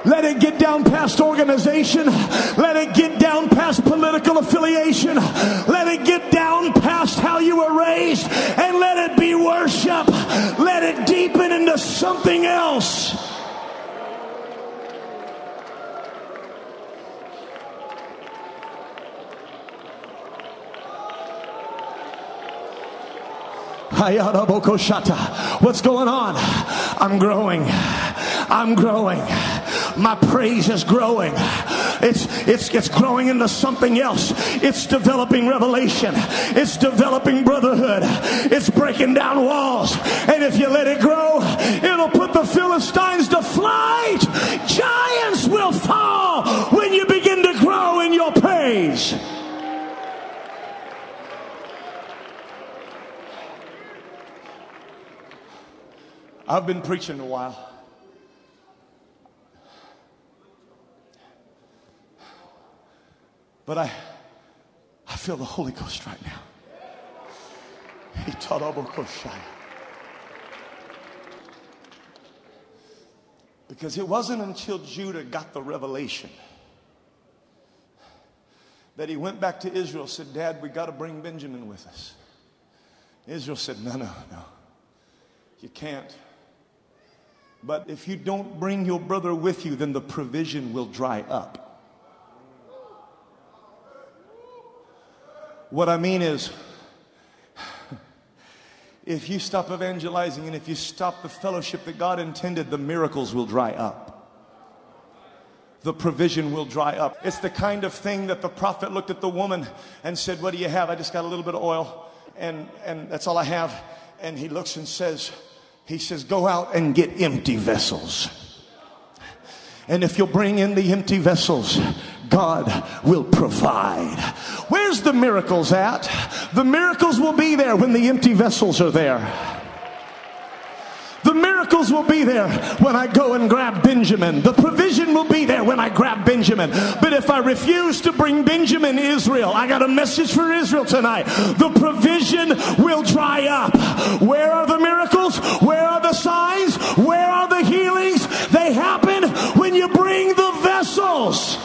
Let it get down past organization. Let it get down past political affiliation. Let it get down past how you were raised and let it be worship. Let it deepen into something else. What's going on? I'm growing. I'm growing. My praise is growing. It's, it's, it's growing into something else. It's developing revelation. It's developing brotherhood. It's breaking down walls. And if you let it grow, it'll put the Philistines to flight. Giants will fall when you begin to grow in your praise. I've been preaching a while. But I, I feel the Holy Ghost right now. He taught Because it wasn't until Judah got the revelation that he went back to Israel said, Dad, we got to bring Benjamin with us. Israel said, No, no, no. You can't. But if you don't bring your brother with you, then the provision will dry up. What I mean is, if you stop evangelizing and if you stop the fellowship that God intended, the miracles will dry up. The provision will dry up. It's the kind of thing that the prophet looked at the woman and said, What do you have? I just got a little bit of oil, and, and that's all I have. And he looks and says, he says, Go out and get empty vessels. And if you'll bring in the empty vessels, God will provide. Where's the miracles at? The miracles will be there when the empty vessels are there. The miracles will be there when I go and grab Benjamin. The provision will be there when I grab Benjamin. But if I refuse to bring Benjamin Israel, I got a message for Israel tonight. The provision will dry up. Where are the miracles? Where are the signs? Where are the healings? They happen when you bring the vessels.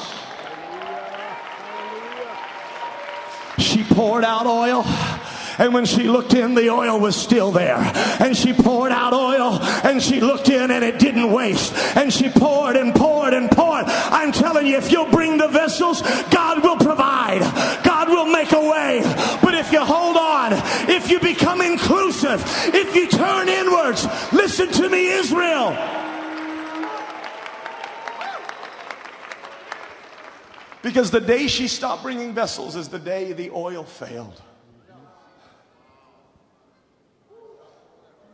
She poured out oil and when she looked in, the oil was still there. And she poured out oil and she looked in and it didn't waste. And she poured and poured and poured. I'm telling you, if you'll bring the vessels, God will provide. God will make a way. But if you hold on, if you become inclusive, if you turn inwards, listen to me, Israel. Because the day she stopped bringing vessels is the day the oil failed.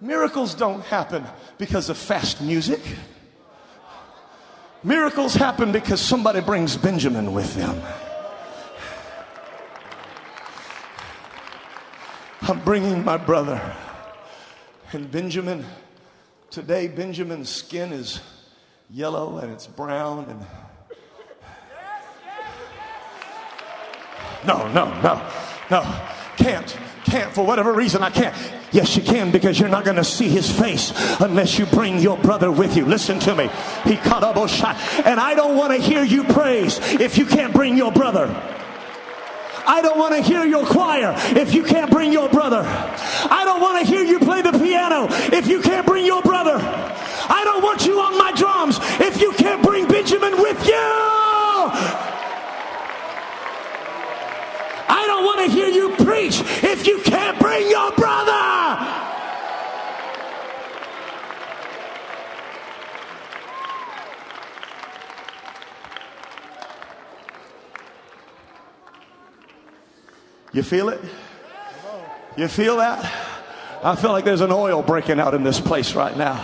Miracles don't happen because of fast music. Miracles happen because somebody brings Benjamin with them. I'm bringing my brother. And Benjamin, today, Benjamin's skin is yellow and it's brown and. No, no, no, no. Can't, can't. For whatever reason, I can't. Yes, you can because you're not going to see his face unless you bring your brother with you. Listen to me. He caught up a shot. And I don't want to hear you praise if you can't bring your brother. I don't want to hear your choir if you can't bring your brother. I don't want to hear you play the piano if you can't bring your brother. I don't want you on my drums if you can't bring Benjamin with you. I don't want to hear you preach if you can't bring your brother. You feel it? You feel that? I feel like there's an oil breaking out in this place right now.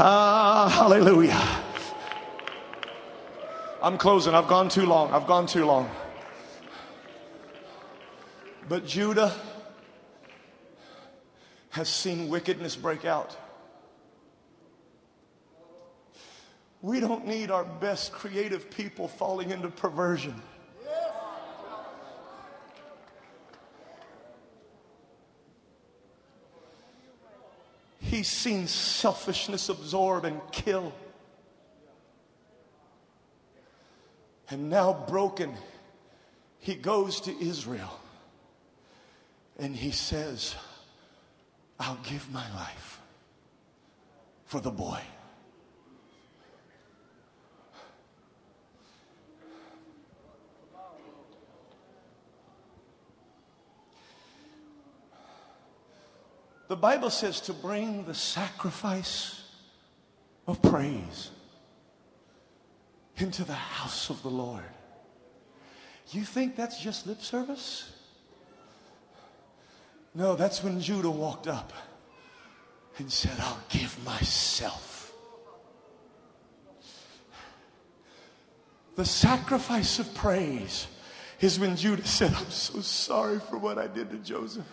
Ah, hallelujah. I'm closing. I've gone too long. I've gone too long. But Judah has seen wickedness break out. We don't need our best creative people falling into perversion. He's seen selfishness absorb and kill. And now broken, he goes to Israel and he says, I'll give my life for the boy. The Bible says to bring the sacrifice of praise into the house of the Lord. You think that's just lip service? No, that's when Judah walked up and said, I'll give myself. The sacrifice of praise is when Judah said, I'm so sorry for what I did to Joseph.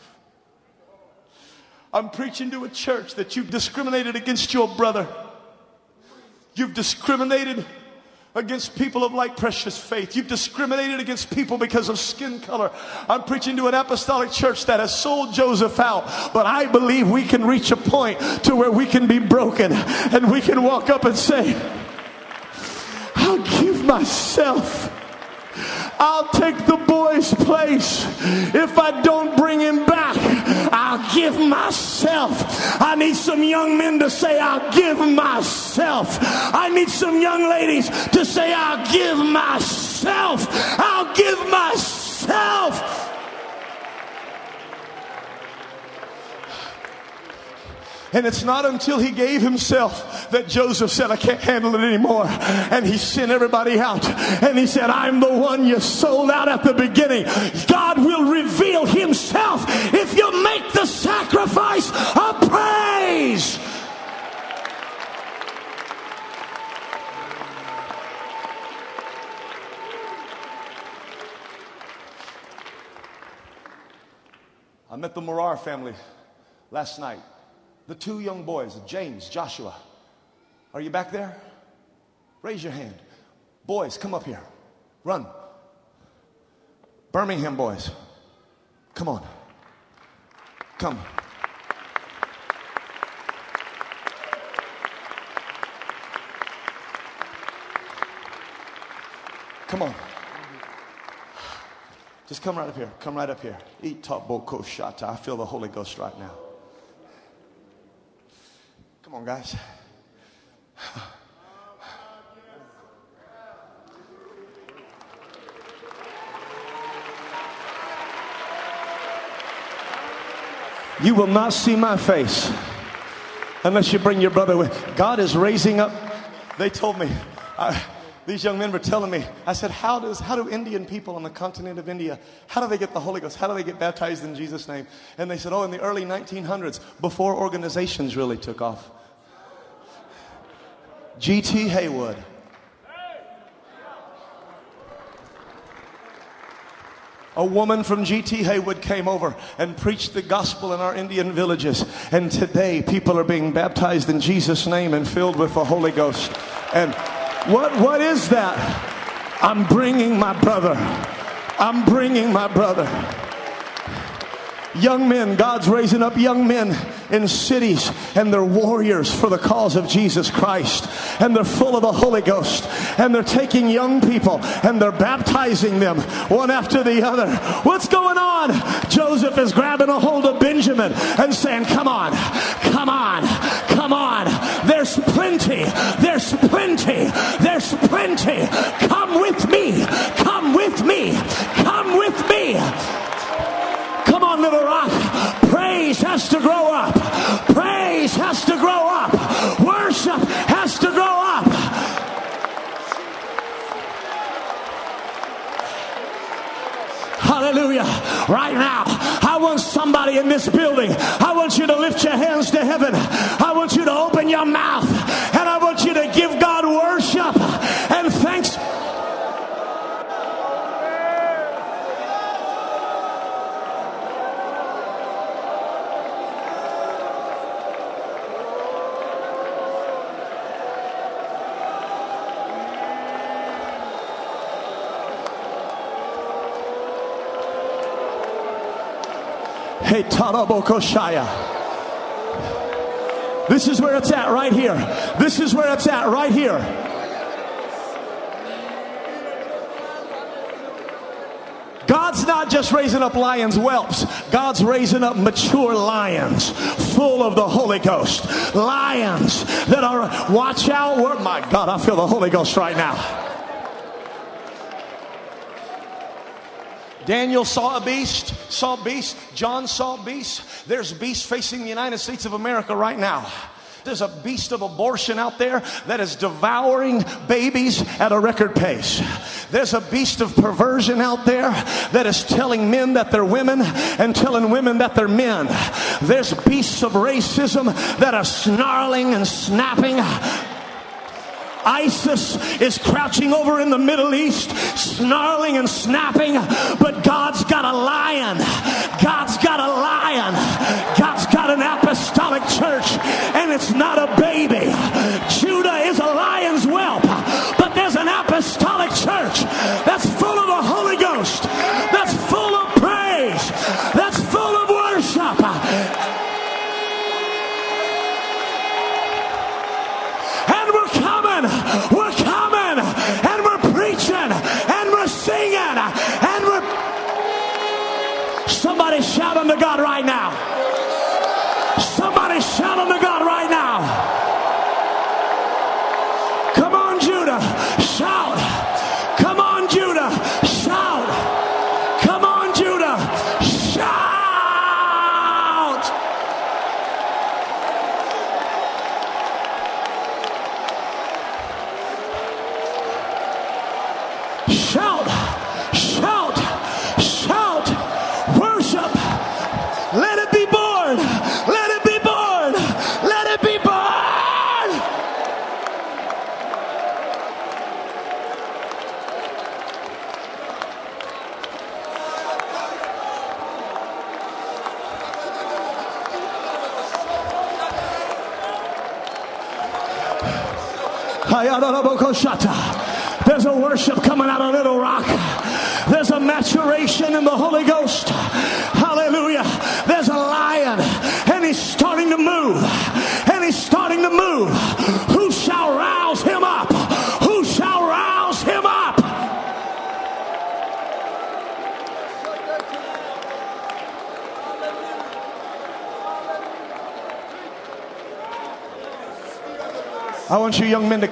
I'm preaching to a church that you've discriminated against your brother. You've discriminated against people of like precious faith. You've discriminated against people because of skin color. I'm preaching to an apostolic church that has sold Joseph out, but I believe we can reach a point to where we can be broken and we can walk up and say, I'll give myself. I'll take the boy's place. If I don't bring him back, I'll give myself. I need some young men to say, I'll give myself. I need some young ladies to say, I'll give myself. I'll give myself. And it's not until he gave himself that Joseph said, I can't handle it anymore. And he sent everybody out. And he said, I'm the one you sold out at the beginning. God will reveal himself if you make the sacrifice of praise. I met the Morar family last night. The two young boys, James, Joshua. Are you back there? Raise your hand. Boys, come up here. Run. Birmingham boys. Come on. Come. Come on. Just come right up here. Come right up here. Eat top boko shata. I feel the Holy Ghost right now. Come on, guys. You will not see my face unless you bring your brother with. God is raising up. They told me, I, these young men were telling me, I said, how does, how do Indian people on the continent of India, how do they get the Holy Ghost? How do they get baptized in Jesus' name? And they said, oh, in the early 1900s, before organizations really took off. G.T. Haywood. A woman from G.T. Haywood came over and preached the gospel in our Indian villages. And today, people are being baptized in Jesus' name and filled with the Holy Ghost. And what, what is that? I'm bringing my brother. I'm bringing my brother. Young men, God's raising up young men in cities and they're warriors for the cause of Jesus Christ. And they're full of the Holy Ghost. And they're taking young people and they're baptizing them one after the other. What's going on? Joseph is grabbing a hold of Benjamin and saying, Come on, come on, come on. There's plenty, there's plenty, there's plenty. Come with me, come with me, come with me. On, Little Rock. Praise has to grow up. Praise has to grow up. Worship has to grow up. Hallelujah. Right now, I want somebody in this building. I want you to lift your hands to heaven. I want you to open your mouth and I want This is where it's at right here. This is where it's at right here. God's not just raising up lions whelps, God's raising up mature lions full of the Holy Ghost. Lions that are, watch out, where, my God, I feel the Holy Ghost right now. Daniel saw a beast, saw beast. John saw beast. There's beasts facing the United States of America right now. There's a beast of abortion out there that is devouring babies at a record pace. There's a beast of perversion out there that is telling men that they're women and telling women that they're men. There's beasts of racism that are snarling and snapping ISIS is crouching over in the Middle East, snarling and snapping, but God's got a lion. God's got a lion. God's got an apostolic church, and it's not a baby. Judah is a lion's whelp, but there's an apostolic church that's full of the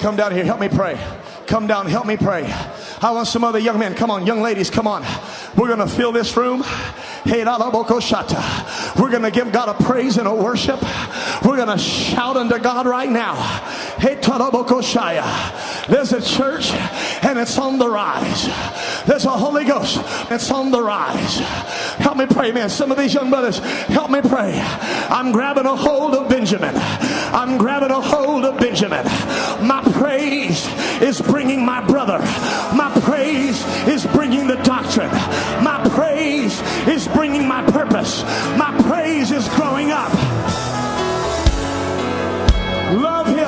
come down here. Help me pray. Come down, help me pray. I want some other young men. Come on, young ladies, come on. We're going to fill this room. Hey. We're going to give God a praise and a worship. We're going to shout unto God right now. Hey. There's a church and it's on the rise. There's a Holy Ghost. It's on the rise. Help me pray, man. Some of these young brothers, help me pray. I'm grabbing a hold of Benjamin. I'm grabbing a hold of Benjamin. My praise is bringing my brother. My praise is bringing the doctrine. My praise is bringing my purpose. My praise is growing up. Love him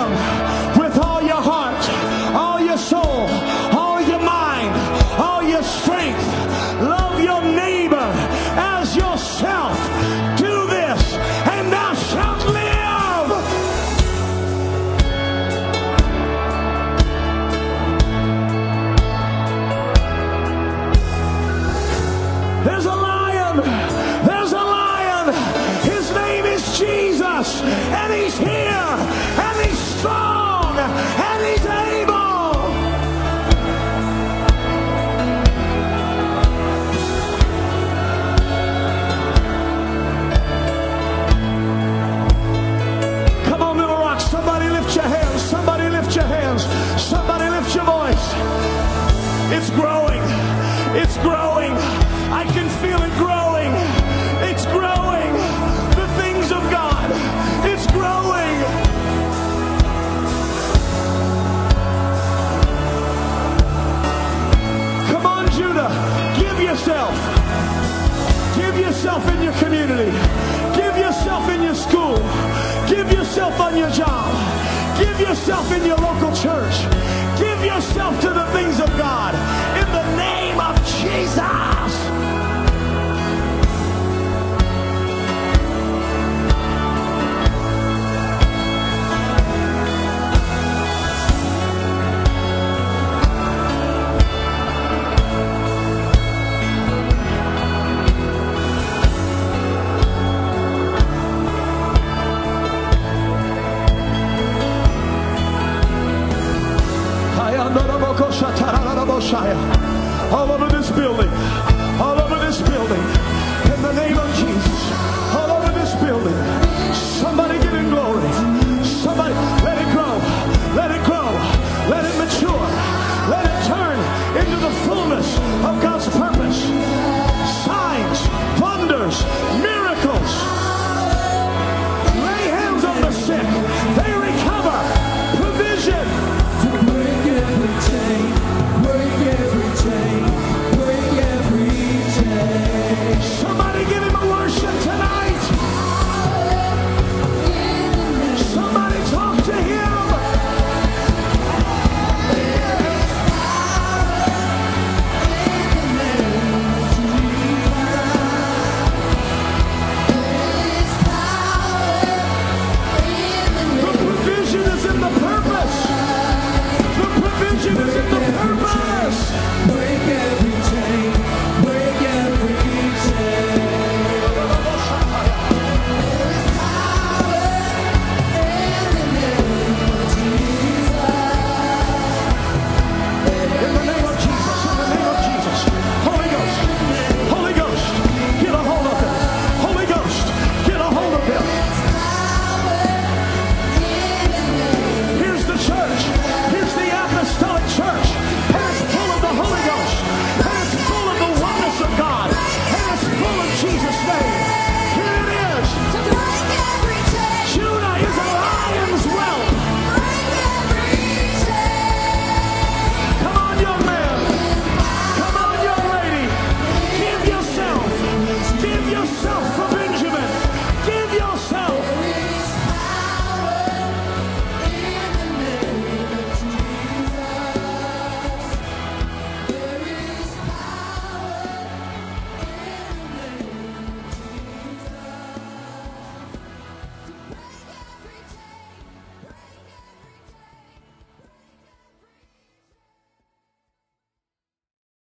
Give yourself in your local church. Give yourself to the things of God. All over this building.